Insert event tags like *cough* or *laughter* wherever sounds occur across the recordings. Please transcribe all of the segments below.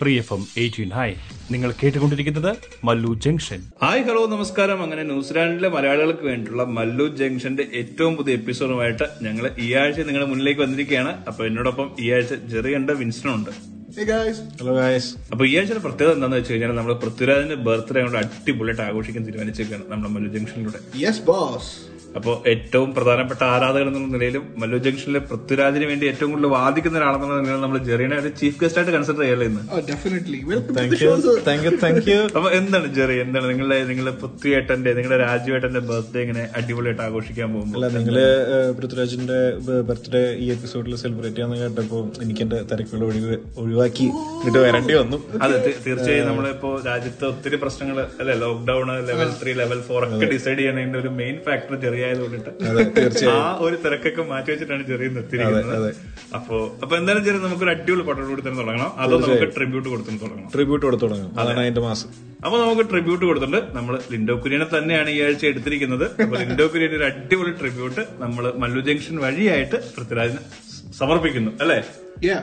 Free F M eighteen. Hi നിങ്ങൾ കേട്ടുകൊണ്ടിരിക്കുന്നത് Mallu junction. Hi hello നമസ്കാരം. അങ്ങനെ ന്യൂസിലാൻഡിലെ മലയാളികൾക്ക് വേണ്ടിയുള്ള മല്ലു ജംഗ്ഷന്റെ ഏറ്റവും പുതിയ എപ്പിസോഡുമായിട്ട് ഞങ്ങൾ ഈ ആഴ്ച നിങ്ങളുടെ മുന്നിലേക്ക് വന്നിരിക്കുകയാണ്. അപ്പൊ എന്നോടൊപ്പം ഈ ആഴ്ച ജെറിയുണ്ട് വിൻസ്റ്റൺ ഉണ്ട് ഹലോ ഗായ്സ് അപ്പൊ ഈ ആഴ്ചയുടെ പ്രത്യേകത എന്താണെന്ന് വെച്ച് കഴിഞ്ഞാൽ നമ്മൾ പൃഥ്വിരാജിന്റെ ബർത്ത്ഡേ കൊണ്ട് അടിപൊളിയായിട്ട് ആഘോഷിക്കാൻ തീരുമാനിച്ചേക്കാണ് നമ്മുടെ മല്ലു ജംഗ്ഷനിലൂടെ. യെസ് ബോസ് അപ്പോൾ ഏറ്റവും പ്രധാനപ്പെട്ട ആരാധകർ എന്നുള്ള നിലയിലും മല്ലു ജംഗ്ഷനിലെ പൃഥ്വിരാജിന് വേണ്ടി ഏറ്റവും കൂടുതൽ വാദിക്കുന്ന ഒരാളെന്നുള്ള നിലയിൽ നമ്മൾ ജെറിനെ ഒരു ചീഫ് ഗസ്റ്റ് ആയിട്ട് കൺസിഡർ ചെയ്യല്ലേ ഇന്ന്? Definitely welcome to you show thank you അപ്പൊ എന്താണ് ജെറി? എന്താണ് നിങ്ങളുടെ നിങ്ങളുടെ പൃഥ്വിയേട്ടന്റെ നിങ്ങളുടെ രാജുവേട്ടന്റെ ബർത്ത്ഡേ ഇങ്ങനെ അടിപൊളിയായിട്ട് ആഘോഷിക്കാൻ പോകുമ്പോൾ അല്ല നിങ്ങൾ പൃഥ്വിരാജിന്റെ ബർത്ത്ഡേ ഈ എപ്പിസോഡിൽ സെലിബ്രേറ്റ് ചെയ്യാന്ന് കേട്ടപ്പോ എനിക്ക് എന്റെ തിരക്കുകൾ ഒഴിവ് ഒഴിവാക്കി. ഇങ്ങോട്ട് വരേണ്ടി വന്നു. അതെ തീർച്ചയായും നമ്മളിപ്പോ രാജ്യത്ത് ഒത്തിരി പ്രശ്നങ്ങൾ അല്ലെ lockdown level three level four ഒക്കെ ഡിസൈഡ് ചെയ്യുന്നതിന്റെ ഒരു മെയിൻ ഫാക്ടർ ചെറിയായത് കൊണ്ടിട്ട് അതെ തീർച്ചയായും. ആ ഒരു തിരക്കൊക്കെ മാറ്റി വെച്ചിട്ടാണ് ചെറിയ നിർത്തിയിരിക്കുന്നത്. അപ്പോ അപ്പൊ എന്തായാലും ചെറിയ നമുക്കൊരു അടിപൊളി പടം കൂടി തന്നെ തുടങ്ങണം. അതോ നമുക്ക് ട്രിബ്യൂട്ട് കൊടുത്തു തുടങ്ങണം. ട്രിബ്യൂട്ട് കൊടുത്തു തുടങ്ങും. അതാണ് അതിന്റെ മാസം. അപ്പൊ നമുക്ക് ട്രിബ്യൂട്ട് കൊടുത്തിട്ടുണ്ട് നമ്മൾ ലിൻഡോ കുര്യനെ തന്നെയാണ് ഈ ആഴ്ച എടുത്തിരിക്കുന്നത്. അപ്പൊ ലിൻഡോ കുര്യൻ ഒരു അടിപൊളി ട്രിബ്യൂട്ട് നമ്മൾ മല്ലു ജംഗ്ഷൻ വഴിയായിട്ട് പൃഥ്വിരാജിന് സമർപ്പിക്കുന്നു. അല്ലേ.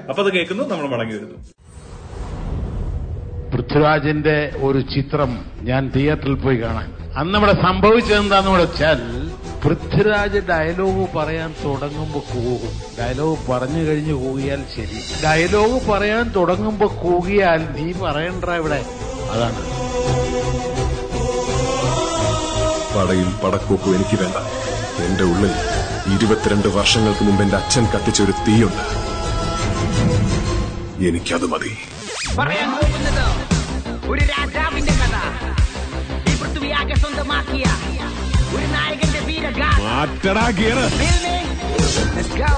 അപ്പൊ അത് കേൾക്കുന്നു നമ്മൾ മടങ്ങി വരുന്നു. പൃഥ്വിരാജിന്റെ ഒരു ചിത്രം ഞാൻ തിയേറ്ററിൽ പോയി കാണാൻ. അന്ന് ഇവിടെ സംഭവിച്ചത് എന്താന്ന് വെച്ചാൽ പൃഥ്വിരാജ് ഡയലോഗ് പറയാൻ തുടങ്ങുമ്പോ കൂകും ഡയലോഗ് പറഞ്ഞു കഴിഞ്ഞ് കൂകിയാൽ ശരി. ഡയലോഗ് പറയാൻ തുടങ്ങുമ്പോ കൂകിയാൽ നീ പറയണ്ട ഇവിടെ? അതാണ്. പടയും പടക്കോപ്പും എനിക്ക് വേണ്ട. എന്റെ ഉള്ളിൽ ഇരുപത്തിരണ്ട് വർഷങ്ങൾക്ക് മുമ്പ് എന്റെ അച്ഛൻ കത്തിച്ച ഒരു തീയുണ്ട്. എനിക്കത് മതി. പറയാൻ പോകുന്നത് ഒരു രാജാവിന്റെ കഥ. ഈ പൃഥ്വിയാകെ സ്വന്തമാക്കിയ ഒരു നായകന്റെ Let's go.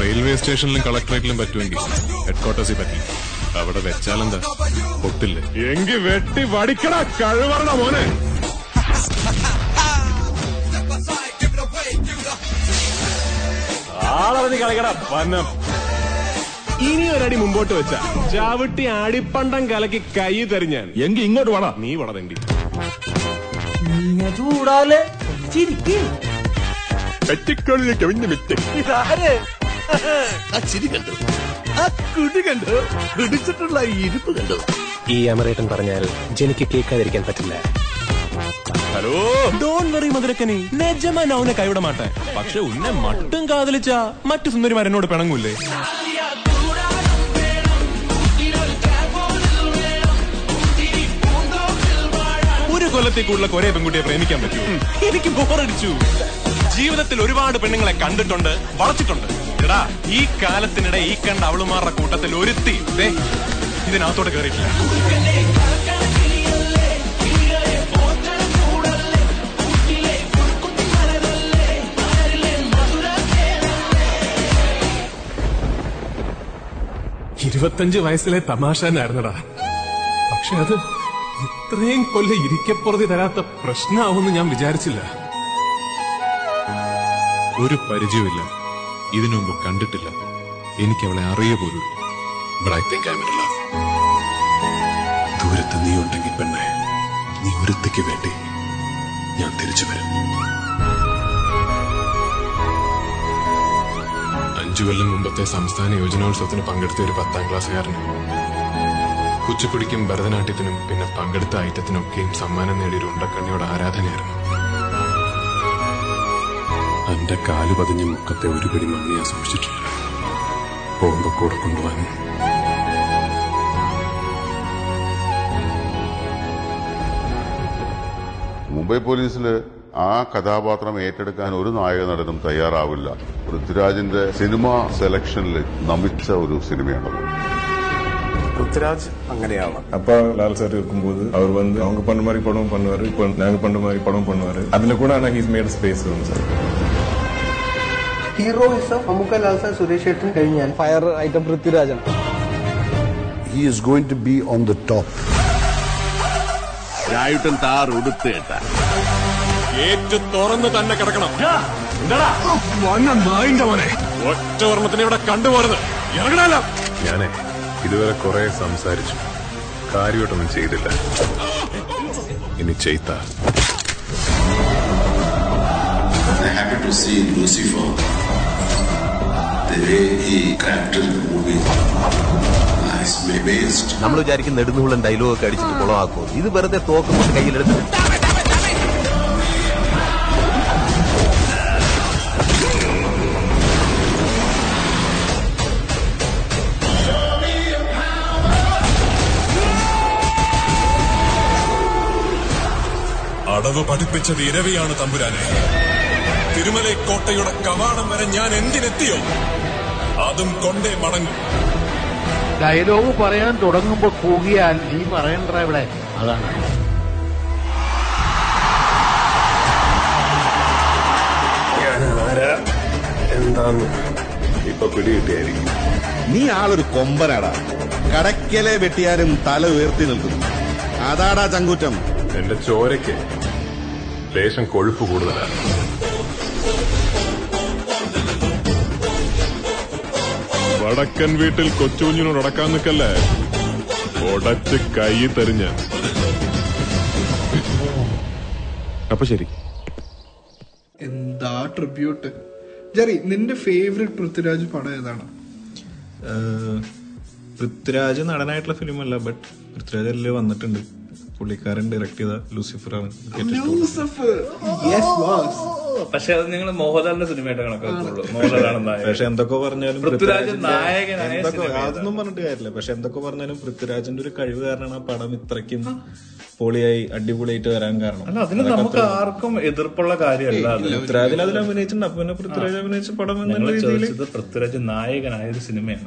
റെയിൽവേ സ്റ്റേഷനിലും കളക്ടറേറ്റിലും പറ്റുമെങ്കിൽ ഹെഡ്ക്വാർട്ടേഴ്സിൽ പറ്റി. അവിടെ വെച്ചാലെന്താ? പൊട്ടില്ലേ? എങ്കി വെട്ടി വടിക്കട കഴിവറണ മോനെ. ആളവധി കളിക്കട. പന്നം ഇനി ഒരടി മുമ്പോട്ട് വെച്ച. ചവിട്ടി അടിപ്പണ്ടം കലക്കി കൈ തരിഞ്ഞാൻ എങ്കി ഇങ്ങോട്ട് വേണ നീ വളരെണ്ടി പെറ്റിക്കളിലെ കവിഞ്ഞ മിറ്റ് ഈ അമറേട്ടൻ പറഞ്ഞാൽ ജനിക്ക് കേൾക്കാതിരിക്കാൻ പറ്റില്ല. ഹലോ? Don't worry മധുരക്കനി. നെജമാൻ അവനെ കൈവിടമാട്ടെ പക്ഷെ ഉന്നെ മട്ടും കാതലിച്ച മറ്റു സുന്ദരിമാരെന്നോട് പിണങ്ങൂലേ കൊല്ലത്തിൽ കൂടുതൽ കൊറേ പെൺകുട്ടിയെ പ്രേമിക്കാൻ പറ്റൂ എനിക്ക് ബോറടിച്ചു. ജീവിതത്തിൽ ഒരുപാട് പെണ്ണുങ്ങളെ കണ്ടിട്ടുണ്ട് വളച്ചിട്ടുണ്ട് എടാ ഈ കാലത്തിനിടെ ഈ കണ്ട അവളുമാരുടെ കൂട്ടത്തിൽ ഒരുത്തി ഇതിനകത്തോട്ട് കയറിയിട്ടില്ല ഇരുപത്തഞ്ച് വയസ്സിലെ തമാശനായിരുന്നടാ. പക്ഷെ അത് ഇത്രയും കൊല്ലം ഇരിക്കപ്പുറതി തരാത്ത പ്രശ്നമാവുമെന്ന് ഞാൻ വിചാരിച്ചില്ല. ഒരു പരിചയമില്ല ഇതിനു മുമ്പ് കണ്ടിട്ടില്ല. എനിക്ക് അവളെ അറിയ പോലും. ദൂരത്ത് നീ ഉണ്ടെങ്കിൽ പെണ്ണെ നീ ഒരുത്തിക്ക് വേണ്ടി ഞാൻ തിരിച്ചു വരും. അഞ്ചു കൊല്ലം മുമ്പത്തെ സംസ്ഥാന യോജനോത്സവത്തിന് പങ്കെടുത്ത ഒരു പത്താം ക്ലാസ്സുകാരന് കുച്ചിപ്പുടിക്കും ഭരതനാട്യത്തിനും പിന്നെ പങ്കെടുത്ത ഐറ്റത്തിനൊക്കെയും സമ്മാനം നേടിയ ഒരു ഉണ്ടക്കണ്ണിയുടെ ആരാധനയായിരുന്നു. എന്റെ കാൽ പതിഞ്ഞ മുക്കത്തെ ഒരു പിടി മണ്ണ് ഞാൻ സൂക്ഷിച്ചിട്ടില്ല. പോകുമ്പോ കൂടെ കൊണ്ടുപോകാൻ മുംബൈ പോലീസിൽ ആ കഥാപാത്രം ഏറ്റെടുക്കാൻ ഒരു നായക നടനും തയ്യാറാവില്ല. പൃഥ്വിരാജിന്റെ സിനിമ സെലക്ഷനിൽ നമിച്ച ഒരു സിനിമയാണത്. പൃഥ്വിരാജ് അങ്ങനെയാണ് அப்பா லால் சார் இருக்கும்போது அவர் வந்து அவங்க பண்ண மாதிரி படம் பண்ணுவாரு இப்போ நாங்க பண்ண மாதிரி படம் பண்ணுவாரு அதுல கூட ஆனா he's made space sir heroism Mammukka ലാൽസ Suresh ഏട്ടൻ കഴിഞ്ഞാൽ fire item പൃഥ്വിരാജൻ He is going to be on the top. രായുട്ടൻ Thar ഉടുത്ത് കേട്ട ഏറ്റു തുറന്ന് തന്നെ കിടക്കണം മോനെ ഒറ്റ ഓർമ്മത്തിന് ഇവിടെ കണ്ടുപോരുത് ഇറങ്ങണല്ലോ ഞാനേ ഇതുവരെ കുറെ സംസാരിച്ചു കാര്യമായിട്ടൊന്നും ചെയ്തില്ല ഇനി ചെയ്ത I'm happy to see Lucifer. The way he character in the movie. Based. നമ്മൾ വിചാരിക്കും നെടുന്നുള്ളൻ ഡയലോഗ് ഒക്കെ അടിച്ചിട്ട് കുളമാക്കും ഇത് വെറുതെ തോക്കുമ്പോൾ അടവ് പഠിപ്പിച്ചത് ഇരവിയാണ് തമ്പുരാനെ. തിരുമലൈ കോട്ടയുടെ കവാടം വരെ ഞാൻ എന്തിനെത്തിയോ? അതും കൊണ്ടേ മടങ്ങും. ഡയലോഗ് പറയാൻ തുടങ്ങുമ്പോ കൂകിയാൽ നീ പറയണ്ട ഇവിടെ. അതാണ്. ഞാൻ ആരാ എന്താന്ന്? ഇപ്പൊ പിടികിട്ടിയായിരിക്കും നീ ആളൊരു കൊമ്പനാടാ. കടക്കലെ വെട്ടിയാലും തല ഉയർത്തി നിൽക്കുന്നു. അതാടാ ചങ്കൂറ്റം. എന്റെ ചോരയ്ക്ക്. ലേശം കൊഴുപ്പ് കൂടുതലാണ്. വടക്കൻ വീട്ടിൽ കൊച്ചുകുഞ്ഞിനോട് അടക്കാൻ നിൽക്കല്ലേ? ഉടച്ച് കൈ തെറിഞ്ഞ. അപ്പൊ ശരി. എന്താ ട്രിബ്യൂട്ട്? ജെറി നിന്റെ ഫേവറേറ്റ് പൃഥ്വിരാജ് പടം ഏതാണ്? പൃഥ്വിരാജ് നടനായിട്ടുള്ള ഫിലിമല്ല അല്ല ബട്ട് പൃഥ്വിരാജ് അല്ലേ വന്നിട്ടുണ്ട്. പുള്ളിക്കാരൻ ഡയറക്ട് ചെയ്ത ലൂസിഫർ. ആണ്. പക്ഷെ അത് നിങ്ങൾ മോഹൻലാലിന്റെ സിനിമയായിട്ട് കണക്കാക്കുള്ളൂ. പക്ഷെ എന്തൊക്കെ പറഞ്ഞാലും പൃഥ്വിരാജ് നായകനായ? അതൊന്നും പറഞ്ഞിട്ട് കാര്യമില്ല. പക്ഷെ എന്തൊക്കെ പറഞ്ഞാലും പൃഥ്വിരാജിന്റെ ഒരു കഴിവ് കാരണമാണ് ആ പടം ഇത്രയ്ക്കും പൊളിയായി അടിപൊളിയായിട്ട് വരാൻ കാരണം. അല്ല അതിന് നമുക്ക് ആർക്കും എതിർപ്പുള്ള കാര്യമല്ല അത്. പൃഥ്വിരാജിൽ അതിൽ അഭിനയിച്ചിട്ടുണ്ട്. അപ്പൊ പിന്നെ പൃഥ്വിരാജ് അഭിനയിച്ച പടം എന്ന രീതിയിൽ ചോദിച്ചത് പൃഥ്വിരാജ് നായകനായ ഒരു സിനിമയാണ്.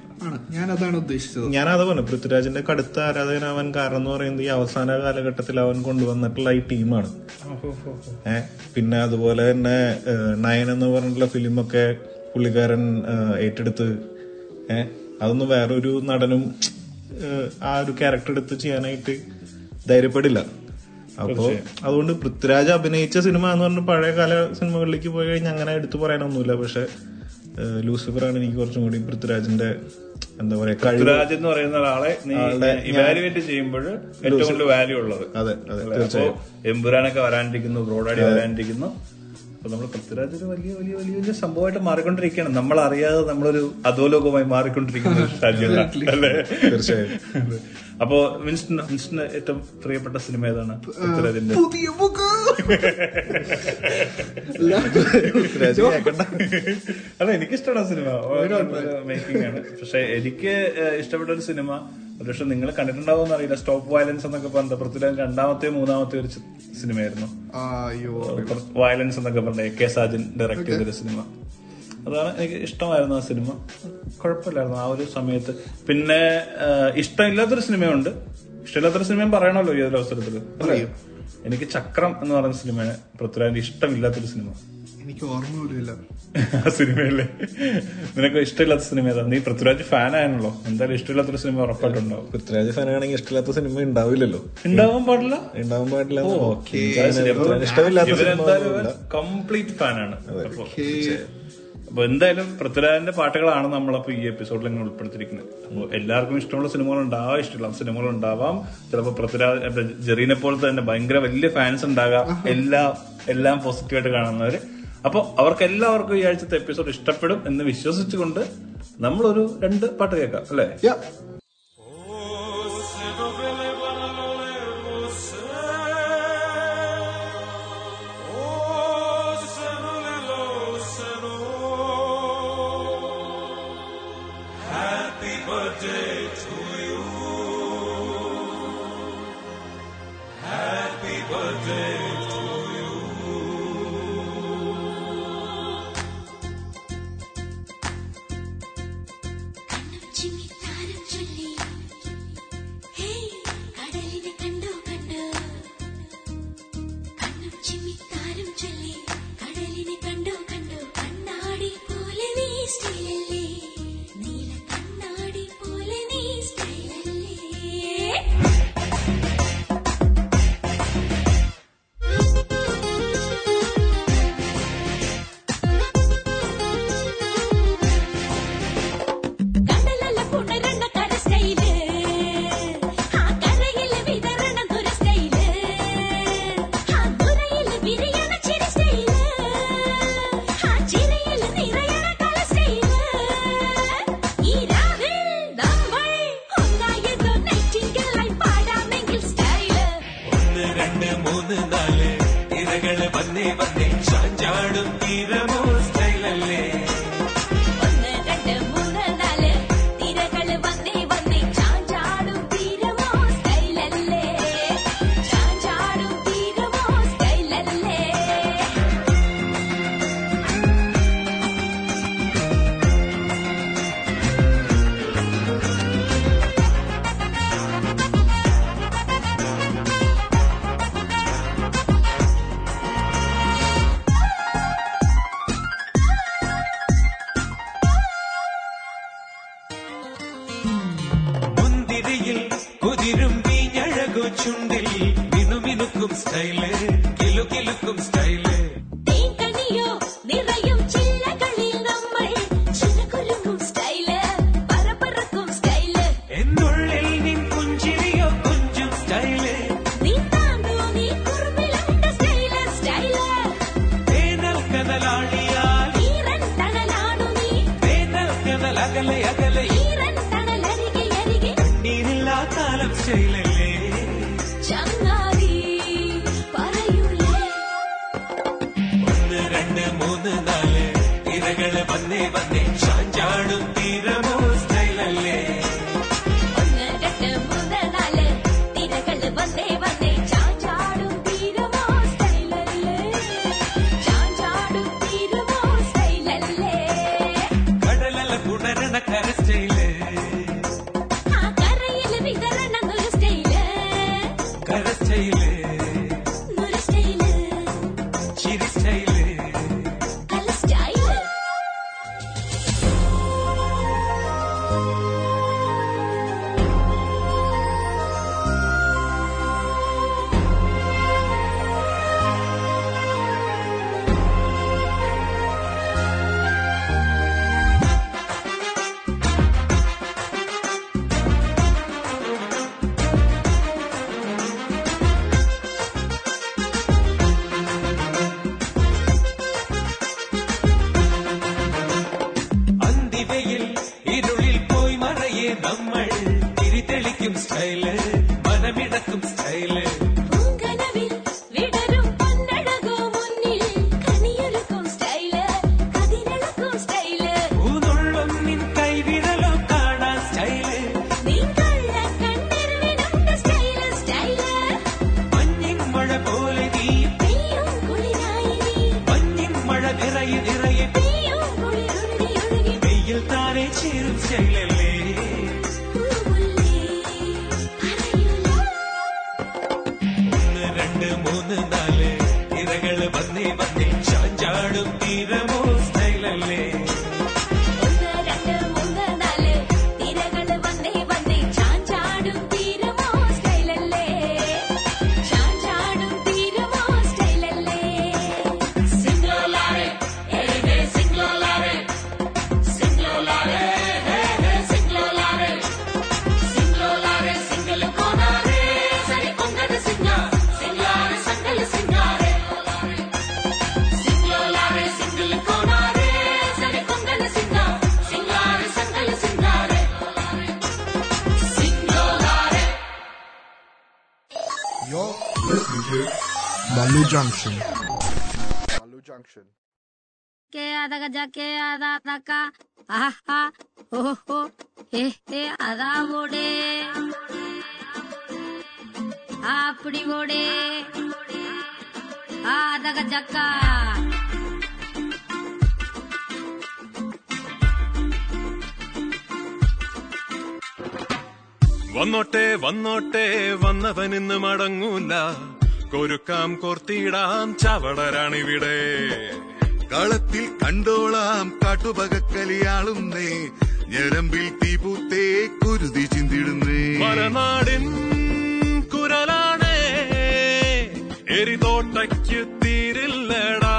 ഞാൻ അതാണ് ഉദ്ദേശിച്ചത്. ഞാനത് പറഞ്ഞു. പൃഥ്വിരാജിന്റെ കടുത്ത ആരാധകനാവാൻ കാരണം എന്ന് പറയുന്നത് ഈ അവസാന കാലഘട്ടത്തിൽ അവൻ കൊണ്ടുവന്നിട്ടുള്ള ഈ ടീമാണ്. ഏഹ് പിന്നെ അതുപോലെ തന്നെ നയൻ എന്ന് പറഞ്ഞിട്ടുള്ള ഫിലിമൊക്കെ പുള്ളിക്കാരൻ ഏറ്റെടുത്ത് ഏഹ് അതൊന്നും വേറൊരു നടനും ആ ഒരു ക്യാരക്ടർ എടുത്ത് ചെയ്യാനായിട്ട് ധൈര്യപ്പെടില്ല. അപ്പോ അതുകൊണ്ട് പൃഥ്വിരാജ് അഭിനയിച്ച സിനിമ എന്ന് പറഞ്ഞ പഴയ കാല സിനിമകളിലേക്ക് പോയി കഴിഞ്ഞാൽ അങ്ങനെ എടുത്തു പറയാനൊന്നുമില്ല. പക്ഷെ ലൂസിഫർ ആണ് എനിക്ക് കുറച്ചും കൂടി പൃഥ്വിരാജിന്റെ എന്താ പറയാ പൃഥ്വിരാജ് എന്ന് പറയുന്ന ഒരാളെ ഇവാലുവേറ്റ് ചെയ്യുമ്പോൾ ഏറ്റവും കൂടുതൽ വാല്യൂ ഉള്ളത്. അതെ അതെ തീർച്ചയായും. എമ്പുരാനൊക്കെ വരാനിരിക്കുന്നു ബ്രോഡാടി വരാനിരിക്കുന്നു. അപ്പൊ നമ്മൾ പൃഥ്വിരാജ് ഒരു വലിയ വലിയ വലിയ വലിയ സംഭവമായിട്ട് മാറിക്കൊണ്ടിരിക്കുകയാണ്. നമ്മൾ അറിയാതെ നമ്മളൊരു അധോലോകമായി മാറിക്കൊണ്ടിരിക്കുന്ന ഒരു അല്ലേ? തീർച്ചയായും. അപ്പോ വിൻസ്റ്റൺ വിൻസ്റ്റൺ ഏറ്റവും പ്രിയപ്പെട്ട സിനിമ ഏതാണ്? പുതിയ ബുക്ക് അല്ല എനിക്ക് ഇഷ്ടമാണ് സിനിമ. മേക്കിംഗ് ആണ്. പക്ഷെ എനിക്ക് ഇഷ്ടപ്പെട്ട ഒരു സിനിമ പക്ഷെ നിങ്ങൾ കണ്ടിട്ടുണ്ടാവും അറിയില്ല. സ്റ്റോപ്പ് വയലൻസ് എന്നൊക്കെ പറഞ്ഞ പൃഥ്വിരാജ് രണ്ടാമത്തെ മൂന്നാമത്തെ ഒരു സിനിമയായിരുന്നു. അയ്യോ. വയലൻസ് എന്നൊക്കെ പറഞ്ഞ എ കെ സാജൻ ഡയറക്ട് ചെയ്തൊരു സിനിമ. അതാണ് എനിക്ക് ഇഷ്ടമായിരുന്നു ആ സിനിമ. കുഴപ്പമില്ലായിരുന്നു ആ ഒരു സമയത്ത്. പിന്നെ ഇഷ്ടമില്ലാത്തൊരു സിനിമയുണ്ട്. ഇഷ്ടമില്ലാത്തൊരു സിനിമയും പറയണല്ലോ ഈ ഒരു അവസരത്തിൽ. എനിക്ക് ചക്രം എന്ന് പറയുന്ന സിനിമയാണ് പൃഥ്വിരാജിന്റെ ഇഷ്ടമില്ലാത്തൊരു സിനിമ. എനിക്ക് ഓർമ്മ പോലുമില്ല. ആ സിനിമയല്ലേ? നിനക്ക് ഇഷ്ടമില്ലാത്ത സിനിമ ഏതാ? നീ പൃഥ്വിരാജ് ഫാൻ ആണല്ലോ എന്തായാലും ഇഷ്ടമില്ലാത്തൊരു സിനിമ ഉറപ്പായിട്ടുണ്ടാവും. പൃഥ്വിരാജ് ഫാനാണെങ്കിൽ ഇഷ്ടമില്ലാത്ത സിനിമ ഉണ്ടാവില്ലല്ലോ. ഉണ്ടാവാൻ പാടില്ല? ഉണ്ടാവാൻ പാടില്ല. ഇഷ്ടമില്ലാത്ത. കംപ്ലീറ്റ് ഫാനാണ് അപ്പൊ എന്തായാലും പൃഥ്വിരാജിന്റെ പാട്ടുകളാണ് നമ്മളപ്പോ ഈ എപ്പിസോഡിൽ ഇങ്ങനെ ഉൾപ്പെടുത്തിയിരിക്കുന്നത്. അപ്പൊ എല്ലാവർക്കും ഇഷ്ടമുള്ള സിനിമകൾ ഉണ്ടാവാം ഇഷ്ടമുള്ള സിനിമകൾ ഉണ്ടാവാം. ചിലപ്പോ പൃഥ്വിരാജ് ജെറീനെ പോലത്തെ തന്നെ ഭയങ്കര വലിയ ഫാൻസ് ഉണ്ടാകാം. എല്ലാ എല്ലാം പോസിറ്റീവായിട്ട് കാണുന്നവര്. അപ്പൊ അവർക്ക് എല്ലാവർക്കും ഈ ആഴ്ചത്തെ എപ്പിസോഡ് ഇഷ്ടപ്പെടും എന്ന് വിശ്വസിച്ചുകൊണ്ട് നമ്മളൊരു രണ്ട് പാട്ട് കേൾക്കാം അല്ലേ? ജകെ അതാതക അഹഹ ഓഹോ ഹെഹെ അതാവോടെ ആപ്പിടി ഓടെ ആതക ജക്ക വന്നോട്ടെ വന്നോട്ടെ വന്നവനിന്ന് മടങ്ങൂല. കൊരുക്കാം കൊർത്തിയിടാം ചവടരാണിവിടെ. കളത്തിൽ കണ്ടോളാം കാട്ടുപകക്കലിയാളുന്നേ. ഞരമ്പിൽ തീപൂത്തേ കുരുതി ചിന്തിടുന്നേ. മലനാടിൻ കുരലാണ്. എരിതോട്ടയ്ക്ക് തീരില്ലടാ.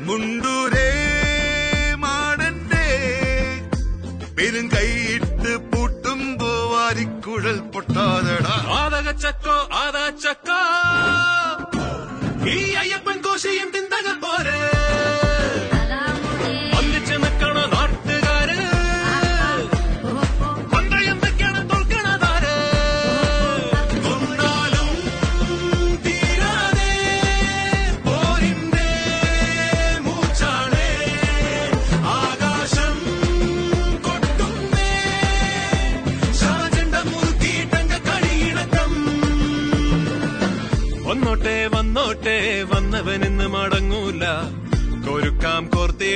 മുണ്ടൂരേ മാടന്റെ പെരും കൈയിട്ട് പൂട്ടുമ്പോ വാരിക്കുഴൽ പൊട്ടാതടാ. ആദകച്ചക്കോ ചക്കോ. ഈ അയ്യപ്പൻ കോശയും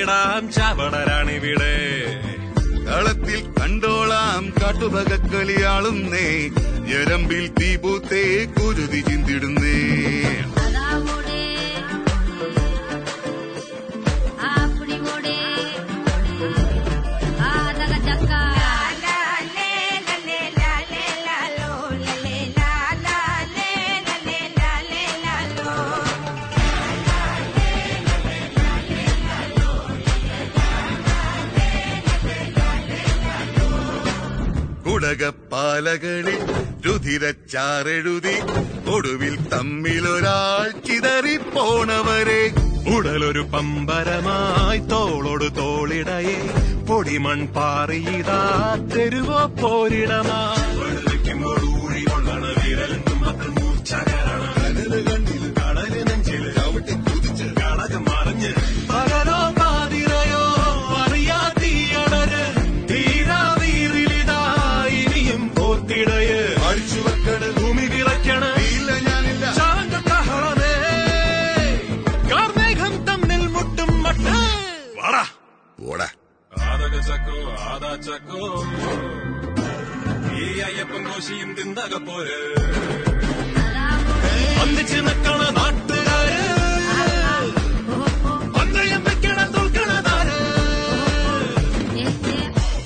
തോർത്തിടാം ചാവണരാണിവിടെ കളത്തിൽ കണ്ടോളാം കാട്ടുപകക്കളിയാളുന്നേ ഞരമ്പിൽ തീപൂത്തേ കുരുതി ചിന്തിടുന്നേ. കുടകപ്പാലകളിൽ രുധിരച്ചാറെഴുതി ഒടുവിൽ തമ്മിലൊരാൾ ചിതറിപ്പോണവരെ ഉടലൊരു പമ്പരമായി തോളോട് തോളിടയെ പൊടിമൺ പാറിയിതാ തെരുവോ പോരിടമാ. ചക്കോ ഈ അയ്യപ്പൻ കോശിയും തിന്നക പോര്. ഒന്നിച്ച് നിൽക്കണ നാട്ടുകാര്. പന്തയം വെക്കണ തോൽക്കണതാര്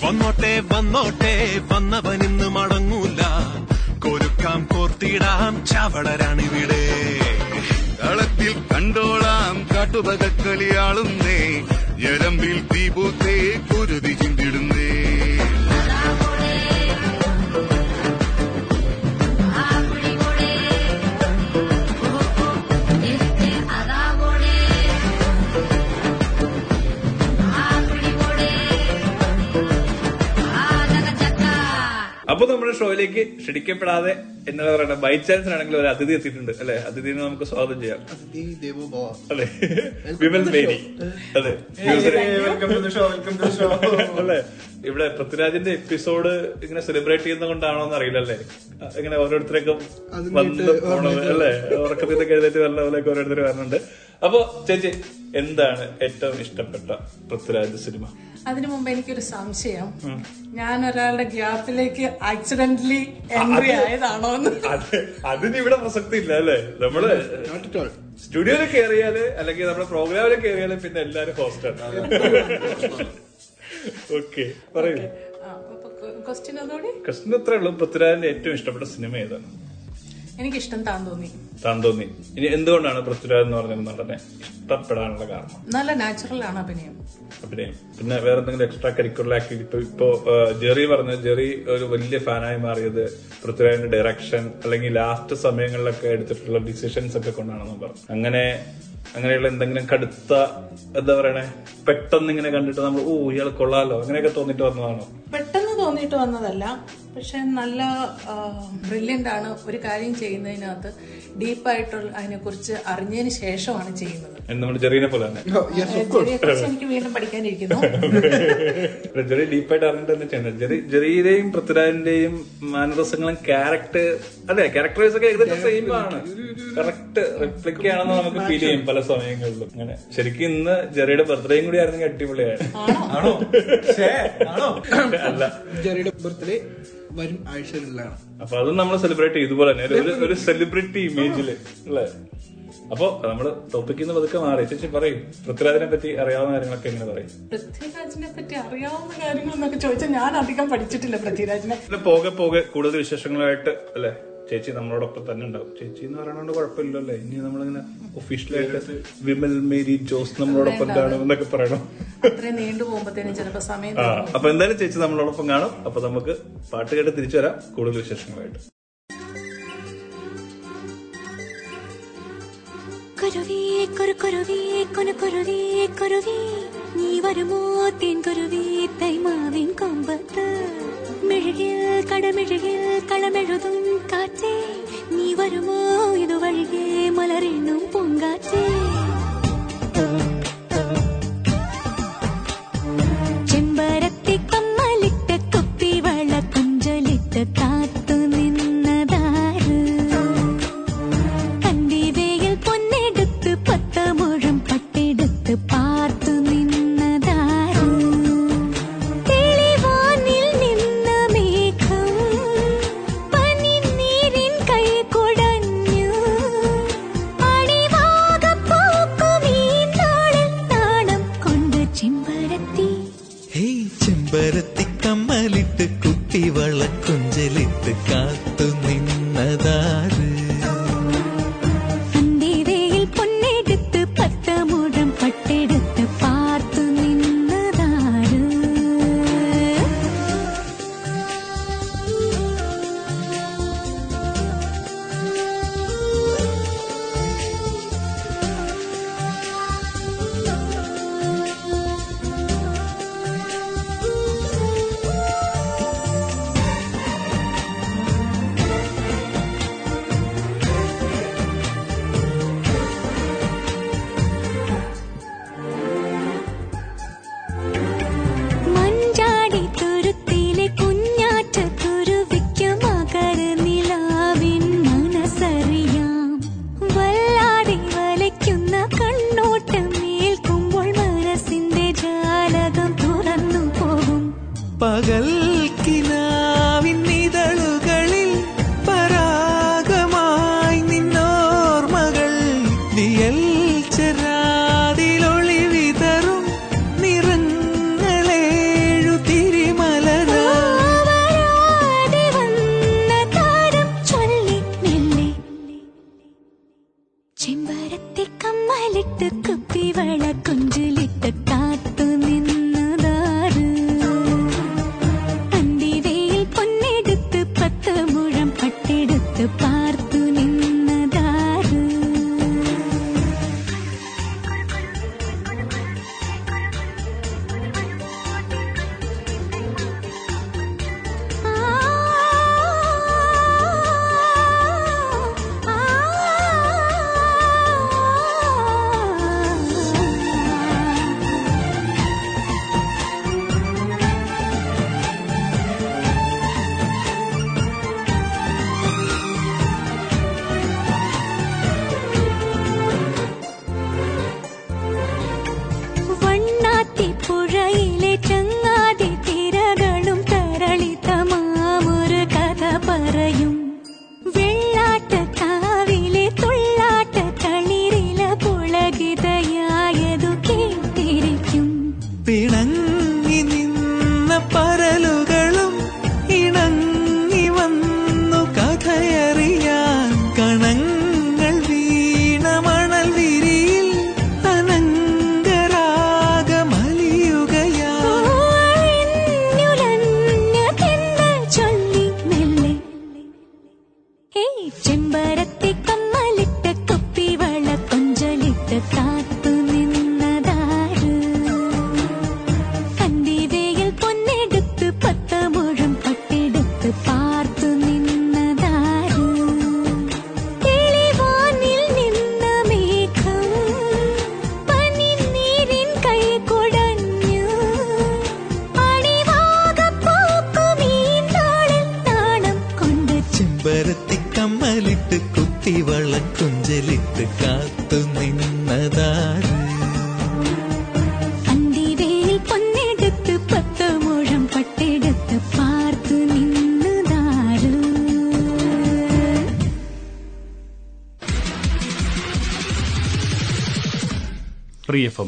വന്നോട്ടെ വന്നോട്ടെ വന്നവനിന്ന് മടങ്ങൂല. കൊരുക്കാം കോർത്തിടാം ചവളരാണിവിടെ കളത്തിൽ കണ്ടോളാം കാട്ടുപകക്കളിയാളുന്നേ ഞരമ്പിൽ തീപൂത്തേ കുരുതി അപ്പൊ നമ്മുടെ ഷോയിലേക്ക് ക്ഷണിക്കപ്പെടാതെ എന്ന് പറയണ ബൈ ചാൻസ് ആണെങ്കിൽ ഒരു അതിഥി എത്തിയിട്ടുണ്ട്. അല്ലെ? അതിഥിനെ നമുക്ക് സ്വാഗതം ചെയ്യാം. അല്ലെ? വിമൽ അതെ. അല്ലെ? ഇവിടെ പൃഥ്വിരാജിന്റെ എപ്പിസോഡ് ഇങ്ങനെ സെലിബ്രേറ്റ് ചെയ്യുന്ന കൊണ്ടാണോ എന്ന് അറിയില്ലല്ലേ ഇങ്ങനെ ഓരോരുത്തരൊക്കെ വന്ന് പോണത് അല്ലെ? ഉറക്കത്തിൽ എഴുന്നേറ്റ് പോലെയൊക്കെ ഓരോരുത്തർ വരുന്നുണ്ട് അപ്പൊ ചേച്ചി എന്താണ് ഏറ്റവും ഇഷ്ടപ്പെട്ട പൃഥ്വിരാജ് സിനിമ? അതിനു മുമ്പ് എനിക്കൊരു സംശയം. ഞാൻ ഒരാളുടെ ഗ്യാപ്പിലേക്ക് ആക്സിഡന്റലി എൻട്രി ആയതാണോ അത് അതിന് ഇവിടെ പ്രസക്തി ഇല്ല അല്ലേ? നമ്മൾ സ്റ്റുഡിയോയിൽ കയറിയാൽ അല്ലെങ്കിൽ നമ്മുടെ പ്രോഗ്രാമിൽ കയറിയാൽ പിന്നെ എല്ലാരും ഹോസ്റ്റൽ ഓക്കെ പറയൂ. ക്വസ്റ്റ്യൻ അതോടെ? ക്വസ്റ്റ്യൻ അത്രേ ഉള്ളൂ. പൃഥ്വിരാജിന്റെ ഏറ്റവും ഇഷ്ടപ്പെട്ട സിനിമ ഏതാണ്? എനിക്കിഷ്ടം താൻ തോന്നി. താൻ തോന്നി ഇനി എന്തുകൊണ്ടാണ് പൃഥ്വിരാജ് എന്ന് പറഞ്ഞ നടനെ ഇഷ്ടപ്പെടാനുള്ള കാരണം? നല്ല നാച്ചുറൽ ആണ് അഭിനയം. അഭിനയം. പിന്നെ വേറെ എന്തെങ്കിലും എക്സ്ട്രാ കരിക്കുലർ ആക്ടിവിറ്റി ഇപ്പോ ജെറി പറഞ്ഞ ജെറി ഒരു വലിയ ഫാനായി മാറിയത് പൃഥ്വിരാജിന്റെ ഡയറക്ഷൻ അല്ലെങ്കിൽ ലാസ്റ്റ് സമയങ്ങളിലൊക്കെ എടുത്തിട്ടുള്ള ഡിസിഷൻസ് ഒക്കെ കൊണ്ടാണെന്ന് പറഞ്ഞു. അങ്ങനെ അങ്ങനെയുള്ള എന്തെങ്കിലും കടുത്ത എന്താ പറയണേ പെട്ടെന്ന് ഇങ്ങനെ കണ്ടിട്ട് നമ്മൾ ഓ ഇയാൾ കൊള്ളാലോ അങ്ങനെയൊക്കെ തോന്നിട്ട് വന്നതാണോ? പെട്ടെന്ന് തോന്നിട്ട് വന്നതല്ല. പക്ഷെ നല്ല ബ്രില്യന്റ് ആണ് ഒരു കാര്യം ചെയ്യുന്നതിനകത്ത്. ഡീപ്പായിട്ടുള്ള അതിനെക്കുറിച്ച് അറിഞ്ഞതിന് ശേഷമാണ് ചെയ്യുന്നത്. നമ്മുടെ പോലെ തന്നെ. കുറിച്ച് എനിക്ക് വീണ്ടും പഠിക്കാനിരിക്കുന്നു. ജെറി ഡീപ്പായിട്ട് അറിഞ്ഞിട്ട് തന്നെ ചെയ്യുന്നത് ജെറി ജെറിയുടെയും പൃഥ്വിരാജിന്റെയും മാനരസങ്ങളും ക്യാരക്ടർ അതെ ക്യാരക്ടറൈസ് ഒക്കെ ഏകദേശം സെയിം ആണ്. കറക്റ്റ് റിഫ്ലക്ട് ആണെന്ന് നമുക്ക് ഫീൽ ചെയ്യും പല സമയങ്ങളിലും. അങ്ങനെ ശരിക്കും ഇന്ന് ജെറിയുടെ ബർത്ത്ഡേയും കൂടി ആയിരുന്നെങ്കിൽ അടിപൊളിയായിരുന്നു. അല്ല. ജെറിയുടെ ബർത്ത്ഡേ വരും ആഴ്ചകളിലാണ്. അപ്പൊ അതും നമ്മൾ സെലിബ്രേറ്റ് ചെയ്തു പോലെ തന്നെ ഒരു- സെലിബ്രിറ്റി ഇമേജിൽ അല്ലേ? അപ്പൊ നമ്മൾ ടോപ്പിക്കിൽ നിന്ന് പതുക്കെ മാറി. ചേച്ചി പറയും പൃഥ്വിരാജിനെ പറ്റി അറിയാവുന്ന കാര്യങ്ങളൊക്കെ എങ്ങനെ പറയും? പൃഥ്വിരാജിനെ പറ്റി അറിയാവുന്ന കാര്യങ്ങൾ എന്നൊക്കെ ചോദിച്ചാൽ ഞാൻ അധികം പഠിച്ചിട്ടില്ല പൃഥ്വിരാജിനെ. പോകെ പോകെ കൂടുതൽ വിശേഷങ്ങളായിട്ട് അല്ലെ? ചേച്ചി നമ്മളോടൊപ്പം തന്നെ ഉണ്ടാവും. ചേച്ചി എന്ന് പറയണോണ്ട് കുഴപ്പമില്ലല്ലോ. അല്ലേ ഇനി നമ്മളിങ്ങനെ ഒഫീഷ്യലായിട്ട് വിമൽ മേരി ജോസ് നമ്മളോടൊപ്പം കാണും എന്നൊക്കെ പറയണം. അപ്പൊ എന്തായാലും ചേച്ചി നമ്മളോടൊപ്പം കാണും. അപ്പൊ നമുക്ക് പാട്ട് കേട്ട് തിരിച്ചു വരാം. കൂടുതൽ വിശേഷങ്ങളായിട്ട് കുരുവി കുരു കുരുവി കുനു കുരുവി കുരുവി. നീ വരുമോ തേൻ കുരുവി തൈമാവിൻ കൊമ്പത്ത് മെഴുകിൽ കടമെഴുകിൽ കളമെഴുതും കാറ്റേ നീ വരുമോ ഇതുവഴികെ മലറിനും പൂങ്കാറ്റേ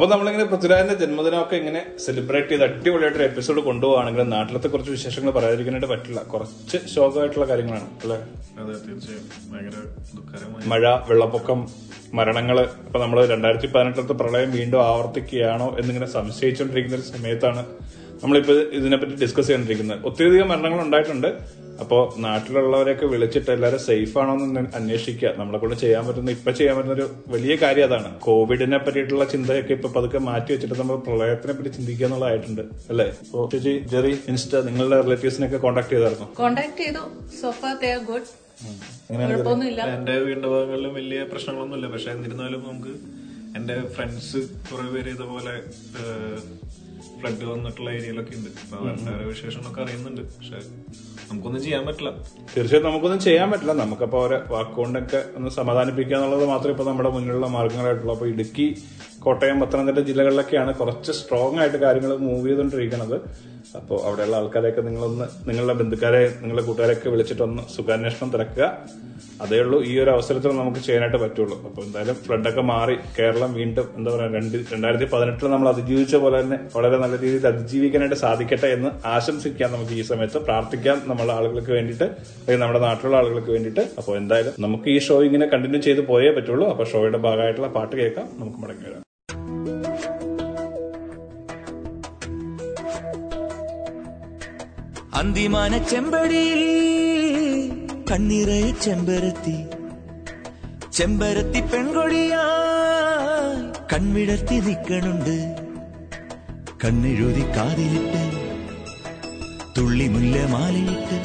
അപ്പൊ നമ്മളിങ്ങനെ പൃഥ്വിരാജിന്റെ ജന്മദിനമൊക്കെ ഇങ്ങനെ സെലിബ്രേറ്റ് ചെയ്ത് അടിപൊളിയായിട്ട് എപ്പിസോഡ് കൊണ്ടുപോവാണെങ്കിൽ നാട്ടിലത്തെ കുറച്ച് വിശേഷങ്ങൾ പറയാതിരിക്കാനായിട്ട് പറ്റില്ല. കുറച്ച് ശോകമായിട്ടുള്ള കാര്യങ്ങളാണ്. അല്ലെ? മഴ വെള്ളപ്പൊക്കം മരണങ്ങൾ ഇപ്പൊ നമ്മൾ രണ്ടായിരത്തി പതിനെട്ടിലത്തെ പ്രളയം വീണ്ടും ആവർത്തിക്കുകയാണോ എന്നിങ്ങനെ സംശയിച്ചുകൊണ്ടിരിക്കുന്ന ഒരു സമയത്താണ് നമ്മളിപ്പോ ഇതിനെപ്പറ്റി ഡിസ്കസ് ചെയ്തുകൊണ്ടിരിക്കുന്നത് ഒത്തിരിയധികം മരണങ്ങൾ ഉണ്ടായിട്ടുണ്ട്. അപ്പോ നാട്ടിലുള്ളവരെയൊക്കെ വിളിച്ചിട്ട് എല്ലാവരും സേഫ് ആണോ എന്ന് അന്വേഷിക്കുക. നമ്മളെ കൊണ്ട് ചെയ്യാൻ പറ്റുന്ന ഇപ്പൊ ചെയ്യാൻ പറ്റുന്ന ഒരു വലിയ കാര്യം അതാണ്. കോവിഡിനെ പറ്റിയിട്ടുള്ള ചിന്തയൊക്കെ ഇപ്പൊ പതുക്കെ മാറ്റി വെച്ചിട്ട് നമ്മൾ പ്രളയത്തിനെ പറ്റി ചിന്തിക്കുക എന്നുള്ളതായിട്ടുണ്ട്. അല്ലേ? അപ്പോ ചേച്ചി ജെറി ഇൻസ്റ്റ നിങ്ങളുടെ റിലേറ്റീവ്സിനൊക്കെ കോൺടാക്ട് ചെയ്തായിരുന്നു? കോൺടാക്ട് ചെയ്തു. So far they are good എന്റെ വീടിന്റെ ഭാഗങ്ങളിലും വലിയ പ്രശ്നങ്ങളൊന്നുമില്ല. പക്ഷെ എന്നിരുന്നാലും നമുക്ക് എന്റെ ഫ്രണ്ട്സ് കുറെ പേര് ഇതുപോലെ ഫ്ലഡ് വന്നിട്ടുള്ള ഏരിയയിലൊക്കെ ഉണ്ട്. അവരുടെ വിശേഷങ്ങളൊക്കെ അറിയുന്നുണ്ട്. പക്ഷെ നമുക്കൊന്നും ചെയ്യാൻ പറ്റില്ല. തീർച്ചയായും നമുക്കൊന്നും ചെയ്യാൻ പറ്റില്ല. നമുക്കപ്പോ അവരെ വാക്കുകൊണ്ടൊക്കെ ഒന്ന് സമാധാനിപ്പിക്കുക എന്നുള്ളത് മാത്രമേ ഇപ്പൊ നമ്മുടെ മുന്നിലുള്ള മാർഗങ്ങളായിട്ടുള്ളൂ. അപ്പൊ ഇടുക്കി കോട്ടയം പത്തനംതിട്ട ജില്ലകളിലൊക്കെയാണ് കുറച്ച് സ്ട്രോങ് ആയിട്ട് കാര്യങ്ങൾ മൂവ് ചെയ്തുകൊണ്ടിരിക്കുന്നത് അപ്പോൾ അവിടെയുള്ള ആൾക്കാരെയൊക്കെ നിങ്ങളൊന്ന് നിങ്ങളുടെ ബന്ധുക്കാരെ നിങ്ങളുടെ കൂട്ടുകാരെയൊക്കെ വിളിച്ചിട്ടൊന്ന് സുഖാന്വേഷണം തിരക്കുക. അതേ ഉള്ളൂ ഈ ഒരു അവസരത്തിൽ നമുക്ക് ചെയ്യാനായിട്ട് പറ്റുള്ളൂ. അപ്പൊ എന്തായാലും ഫ്ലഡൊക്കെ മാറി കേരളം വീണ്ടും എന്താ പറയാ രണ്ട് രണ്ടായിരത്തി പതിനെട്ടിൽ നമ്മൾ അതിജീവിച്ച പോലെ തന്നെ വളരെ നല്ല രീതിയിൽ അതിജീവിക്കാനായിട്ട് സാധിക്കട്ടെ എന്ന് ആശംസിക്കാം നമുക്ക് ഈ സമയത്ത്. പ്രാർത്ഥിക്കാം നമ്മളെ ആളുകൾക്ക് വേണ്ടിയിട്ട് അല്ലെങ്കിൽ നമ്മുടെ നാട്ടിലുള്ള ആളുകൾക്ക് വേണ്ടിയിട്ട്. അപ്പോൾ എന്തായാലും നമുക്ക് ഈ ഷോ ഇങ്ങനെ കണ്ടിന്യൂ ചെയ്ത് പോയേ പറ്റുള്ളൂ. അപ്പോൾ ഷോയുടെ ഭാഗമായിട്ടുള്ള പാട്ട് കേൾക്കാം. നമുക്ക് മടങ്ങി വരാം. അന്തിമാന ചെമ്പടിയിൽ കണ്ണിറയ ചെമ്പരത്തി. ചെമ്പരത്തി പെൺകൊടിയാ കൺവിടർത്തി നിൽക്കണുണ്ട് കണ്ണെഴുതി കാതിലിട്ട് തുള്ളി മുല്ല മാലയിട്ട്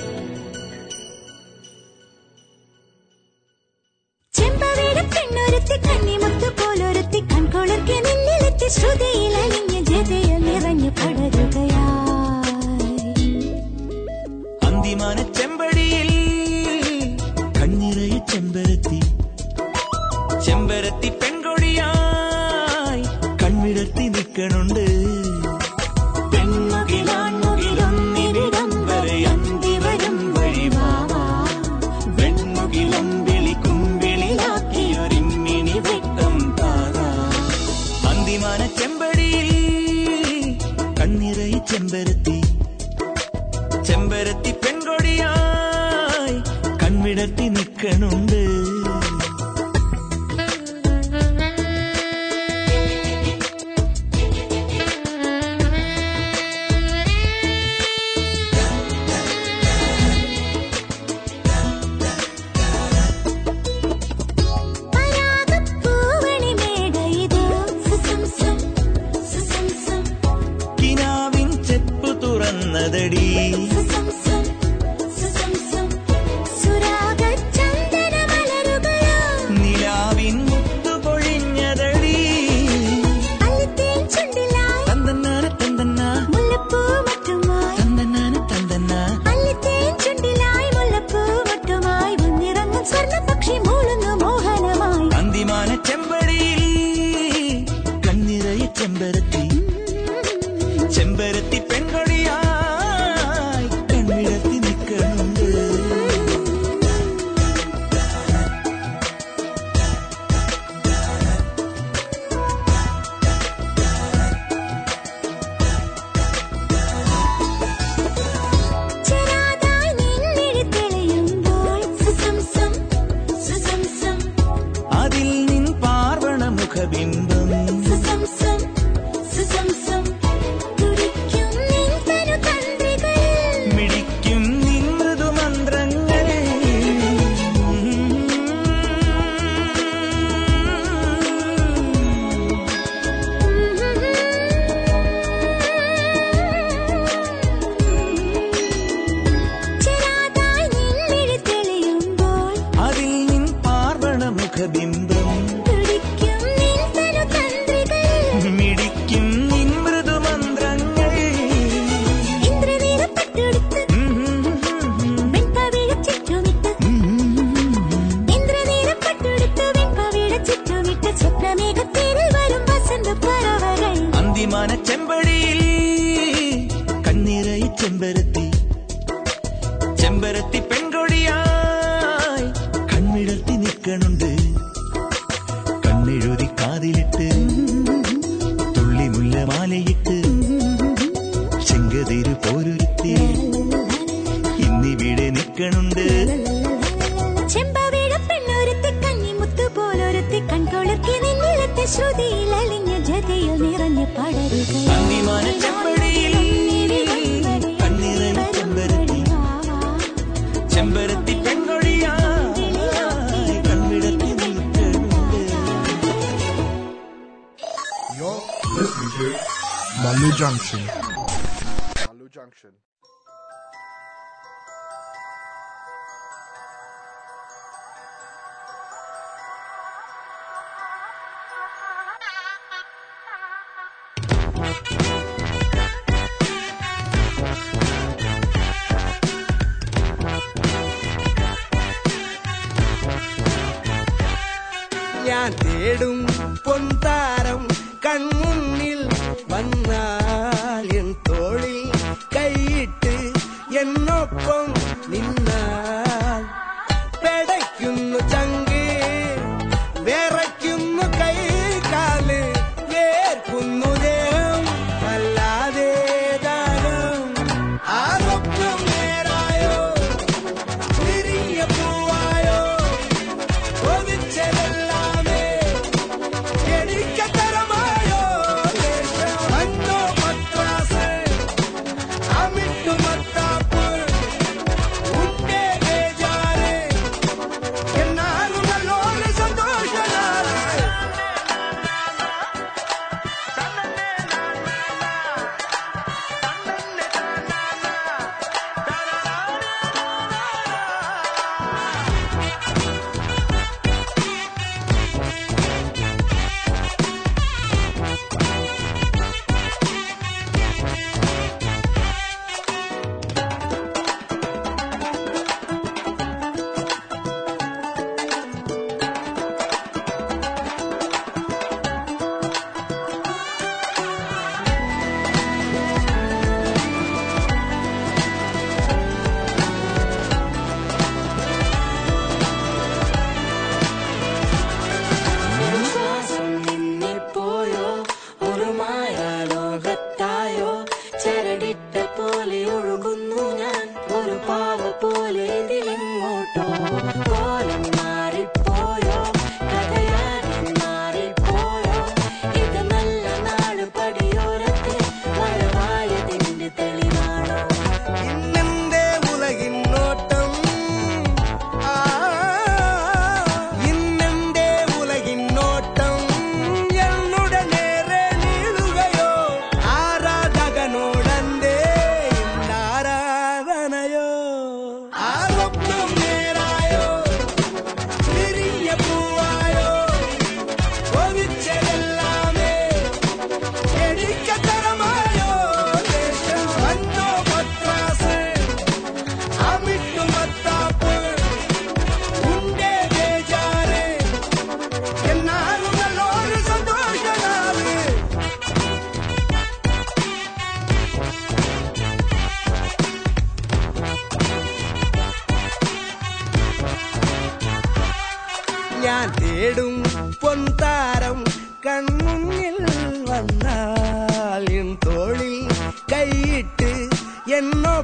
ചെമ്പവേട പെണ്ണൊരുത്തി കണ്ണിമുത്തു പോലൊരുത്തി കൺകൊളർക്കി നിന്നിലെത്തി ശ്രുതിയിൽ ഇന്നിവിടെ നിൽക്കണുണ്ട്. ശ്രുതിയിൽ അലിഞ്ഞ ജതയിൽ നിറഞ്ഞ പടരുക അന്നിമാന ചെമ്പടിയിൽ കണ്ണിറഞ്ഞ ചെമ്പരത്തി. ചെമ്പരത്തി പെൺകൊഴിയാ കൺവിടത്തി നിൽക്കുന്നുണ്ട് You're listening to Malu Junction.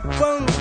Boom.